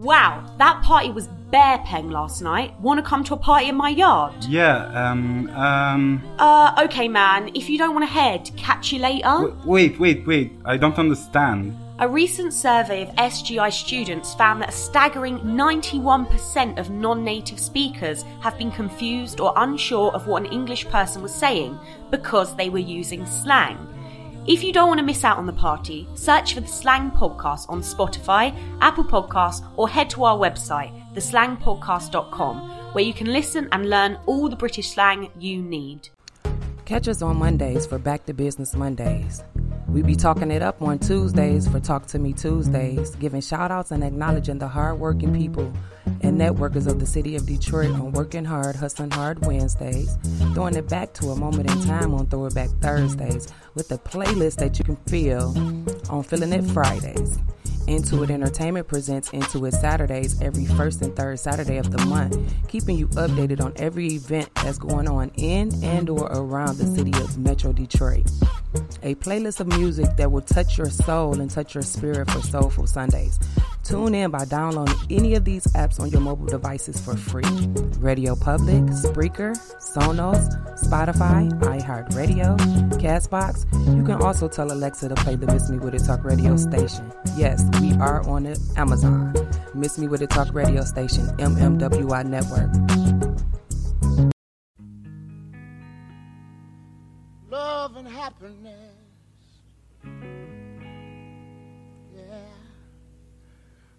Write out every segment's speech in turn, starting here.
Wow, that party was bare peng last night. Wanna come to a party in my yard? Yeah, um, um. Uh, okay, man. If you don't want to head, catch you later. w- wait, wait, wait. I don't understand. A recent survey of SGI students found that a staggering 91% of non native speakers have been confused or unsure of what an English person was saying because they were using slang. If you don't want to miss out on the party, search for the Slang Podcast on Spotify, Apple Podcasts, or head to our website, theslangpodcast.com, where you can listen and learn all the British slang you need. Catch us on Mondays for Back to Business Mondays. We be talking it up on Tuesdays for Talk to Me Tuesdays, giving shout outs and acknowledging the hardworking people and networkers of the city of Detroit on Working Hard, Hustling Hard Wednesdays, throwing it back to a moment in time on Throwback Thursdays with a playlist that you can feel on Feeling It Fridays. Intuit Entertainment presents Intuit Saturdays every first and third Saturday of the month, keeping you updated on every event that's going on in and or around the city of Metro Detroit. A playlist of music that will touch your soul and touch your spirit for Soulful Sundays. Tune in by downloading any of these apps on your mobile devices for free. Radio Public, Spreaker, Sonos, Spotify, iHeartRadio, Castbox. You can also tell Alexa to play the Miss Me With It Talk radio station. Yes, we are on the Amazon. Miss Me With It Talk radio station, MMWI Network. love and happiness.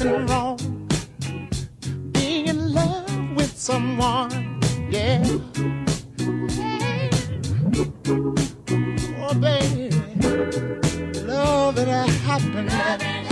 Nothing wrong being in love with someone. Yeah. Oh, baby, love and happiness.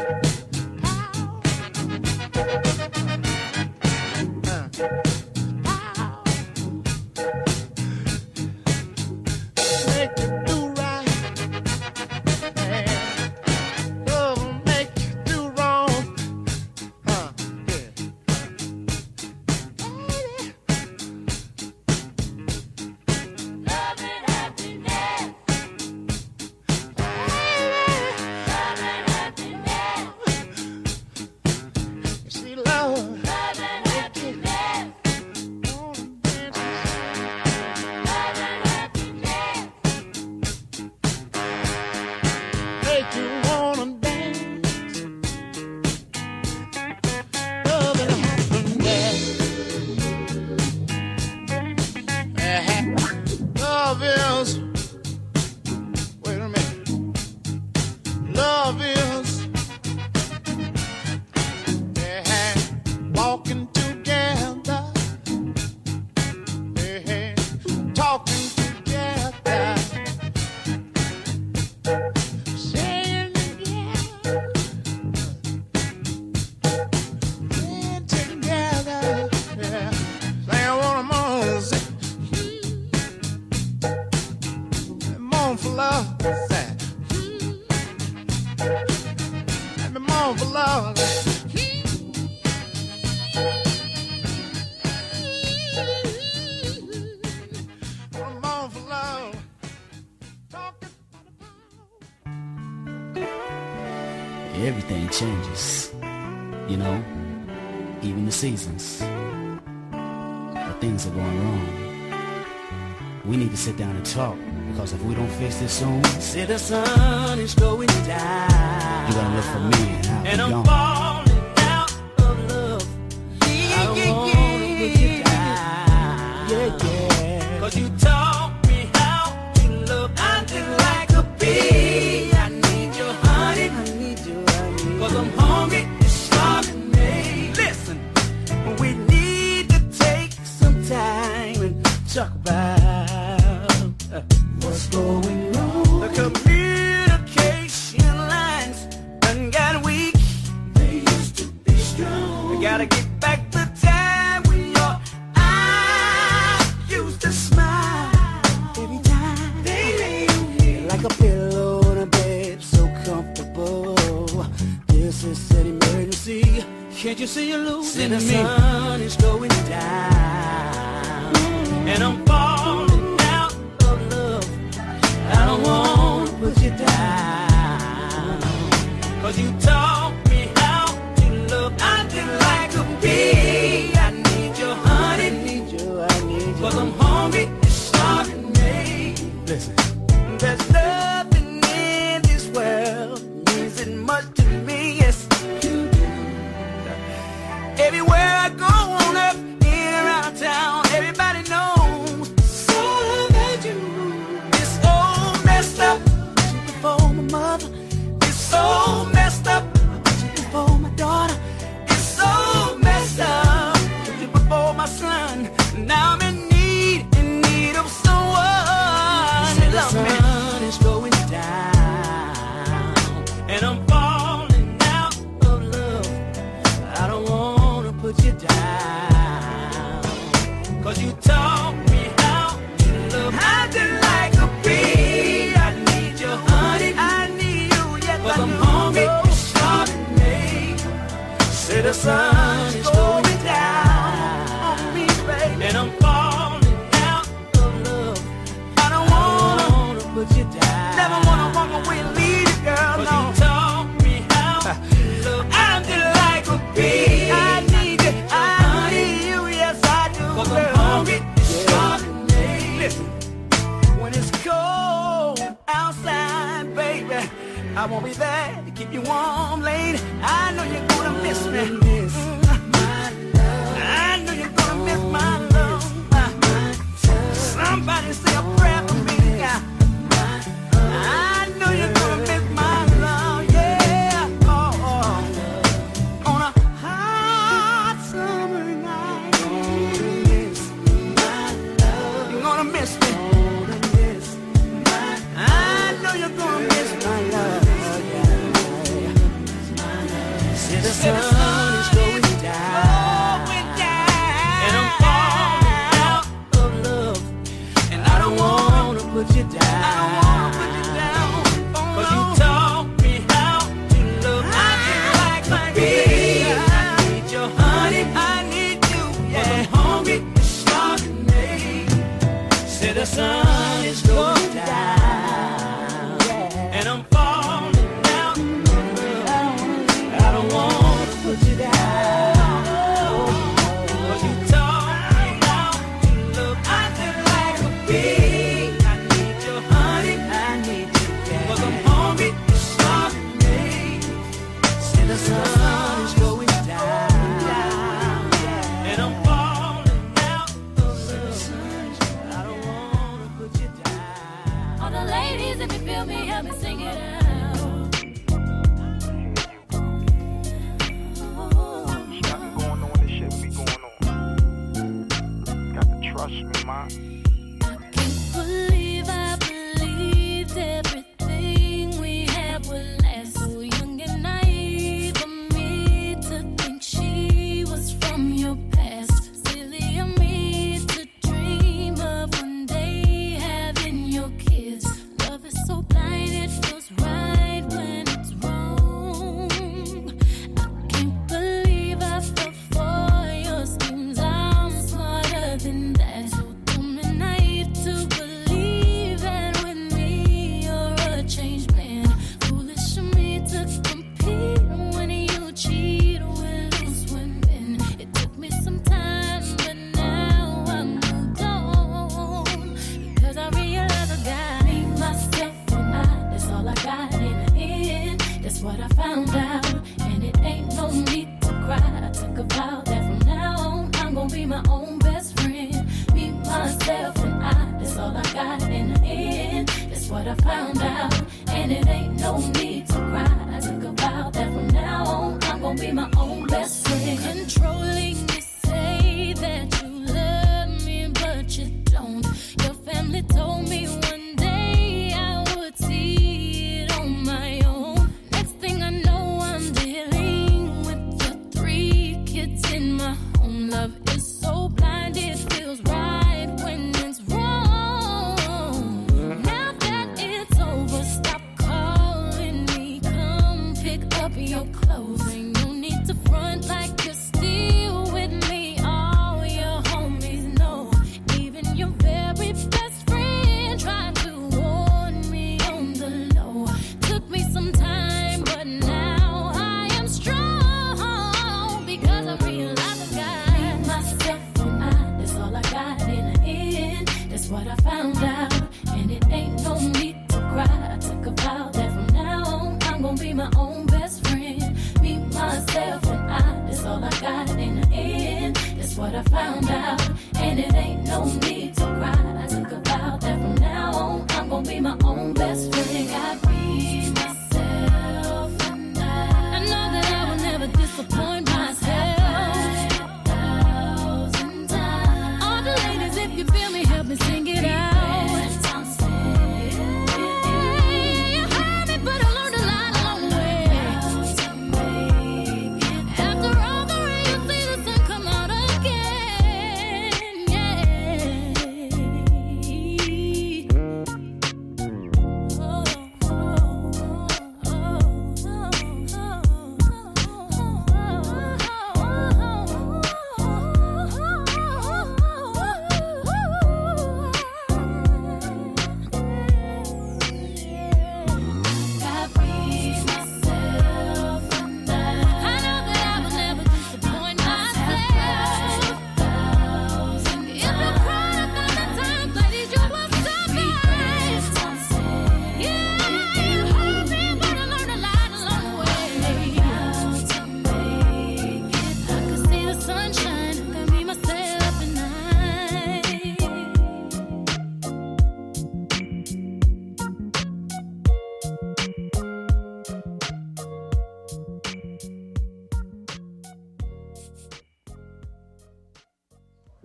Hey. things are going wrong. We need to sit down and talk because if we don't fix this soon, see the sun is going down. You gotta look for me and I'll and be I'm gone. falling out of love. Yeah, I yeah, yeah. yeah, yeah. Cause you talk. see you losing Sinister. me. if you feel me, help me sing it out.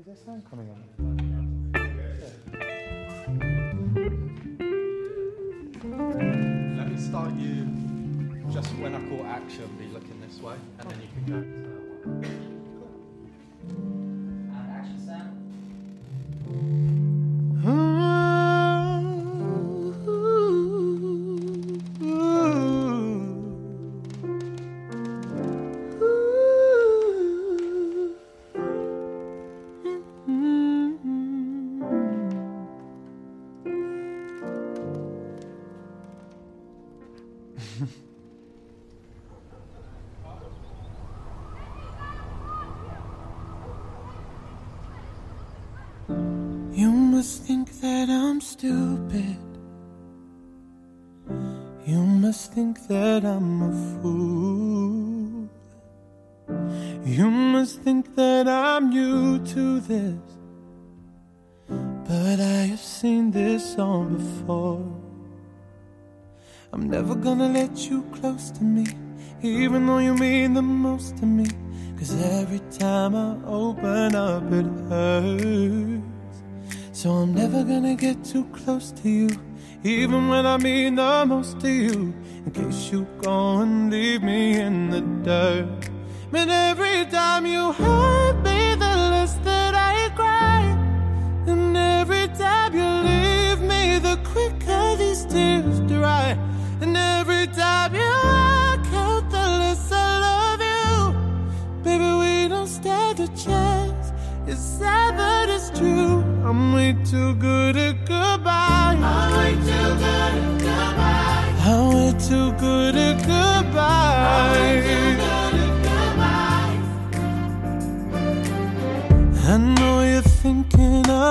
Is there sound coming. Let me start you just when I call action, be looking this way, and then you can go You must think that I'm new to this, but I have seen this song before. I'm never gonna let you close to me, even though you mean the most to me. Cause every time I open up, it hurts. So I'm never gonna get too close to you, even when I mean the most to you. In case you go and leave me in the dirt. But every time you hurt me, the less that I cry. And every time you leave me, the quicker these tears dry. And every time you walk out, the less I love you. Baby, we don't stand a chance. It's sad, but it's true. I'm way too good at goodbye. I'm way too good at goodbye. I'm way too good at goodbye.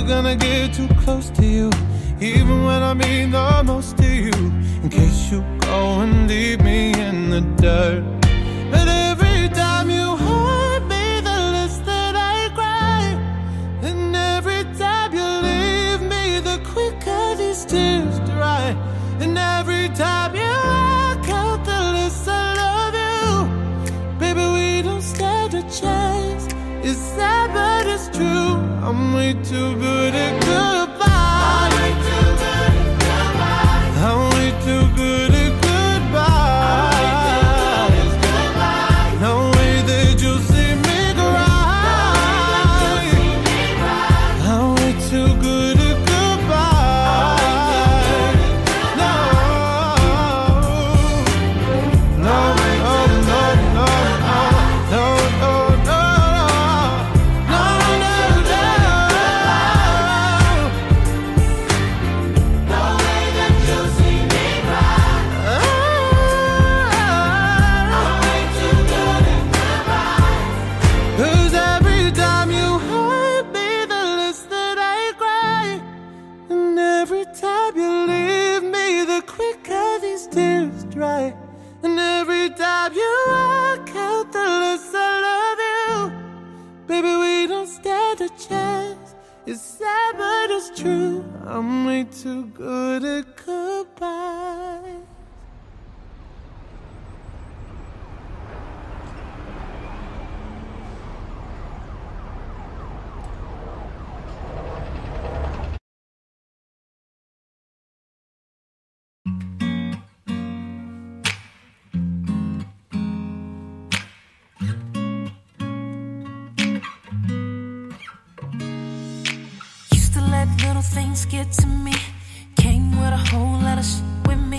never gonna get too close to you, even when I mean the most to you. In case you go and leave me in the dirt. But I'm way too good at goodbye. And every time you walk out, the less I love you. Baby, we don't stand a chance. It's sad, but it's true. I'm way too good at goodbye. Get to me. Came with a whole lot of shit with me.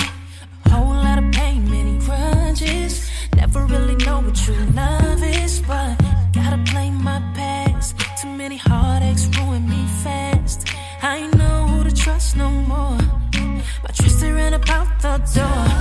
A whole lot of pain, many grudges. Never really know what true love is, but gotta blame my past. Too many heartaches ruin me fast. I ain't know who to trust no more. My trust ran about the door.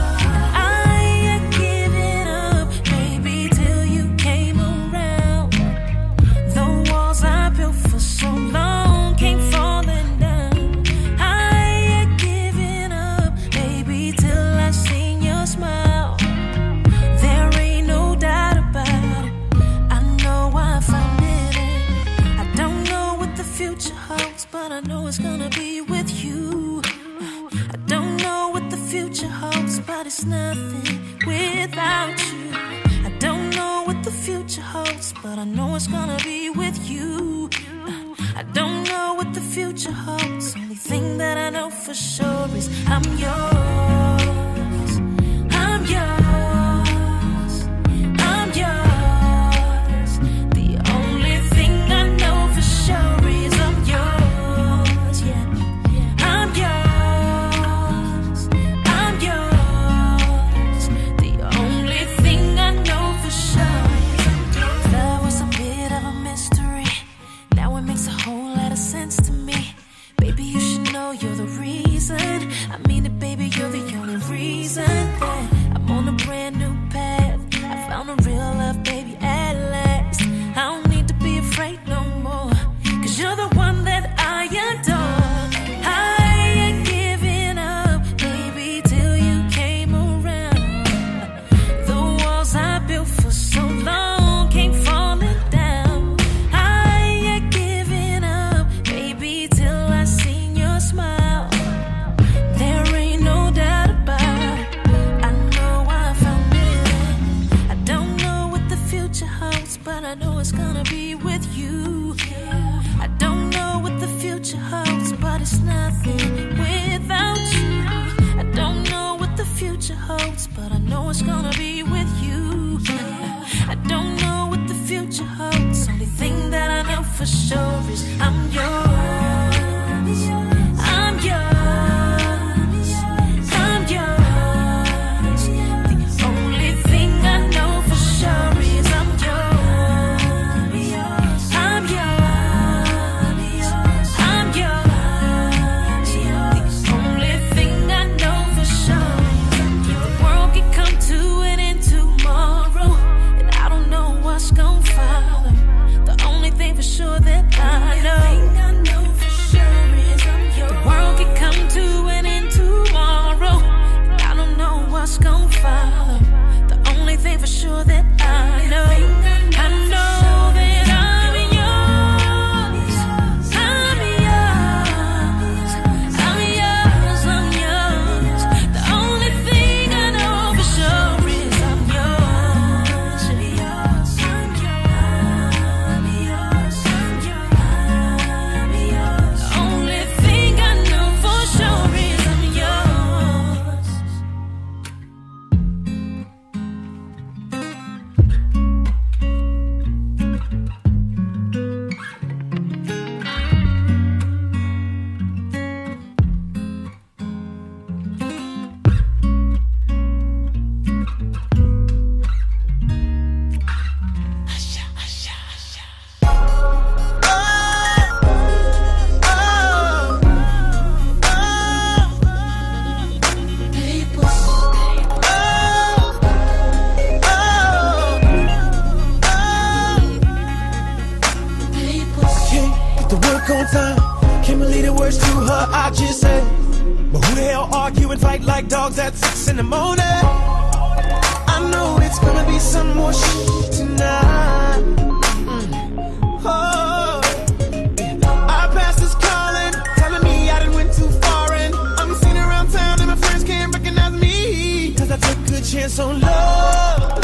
It's gonna be with you. I don't know what the future holds, but it's nothing without you. I don't know what the future holds, but I know it's gonna be with you. I don't know what the future holds. Only thing that I know for sure is I'm yours. For sure words to her, I just say, But who the hell argue and fight like dogs at six in the morning? I know it's gonna be some more shit tonight. Mm-hmm. Oh. Calling, telling me I've went too far, and I'm seen around town, and my friends can't recognize I took a chance on love.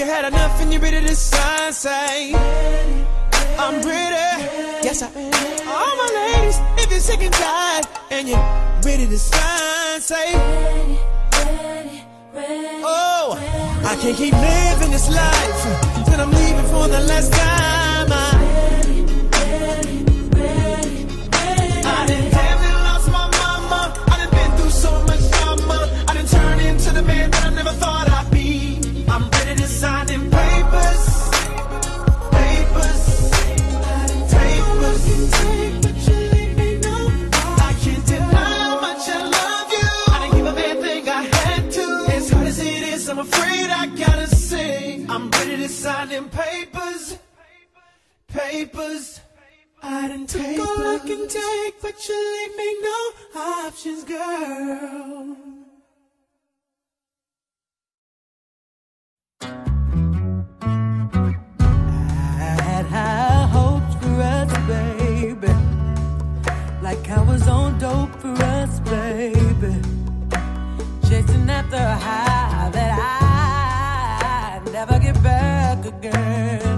you had enough and you're ready to sign, say I'm ready. Yes, I am. All my ladies, if you're sick and tired and you're ready to sign, say Oh, I can't keep living this life till I'm leaving for the last time. them papers, papers. I didn't take all I can take, but you leave me no options, girl. I had high hopes for us, baby. Like I was on dope for us, baby. Chasing after high. girl.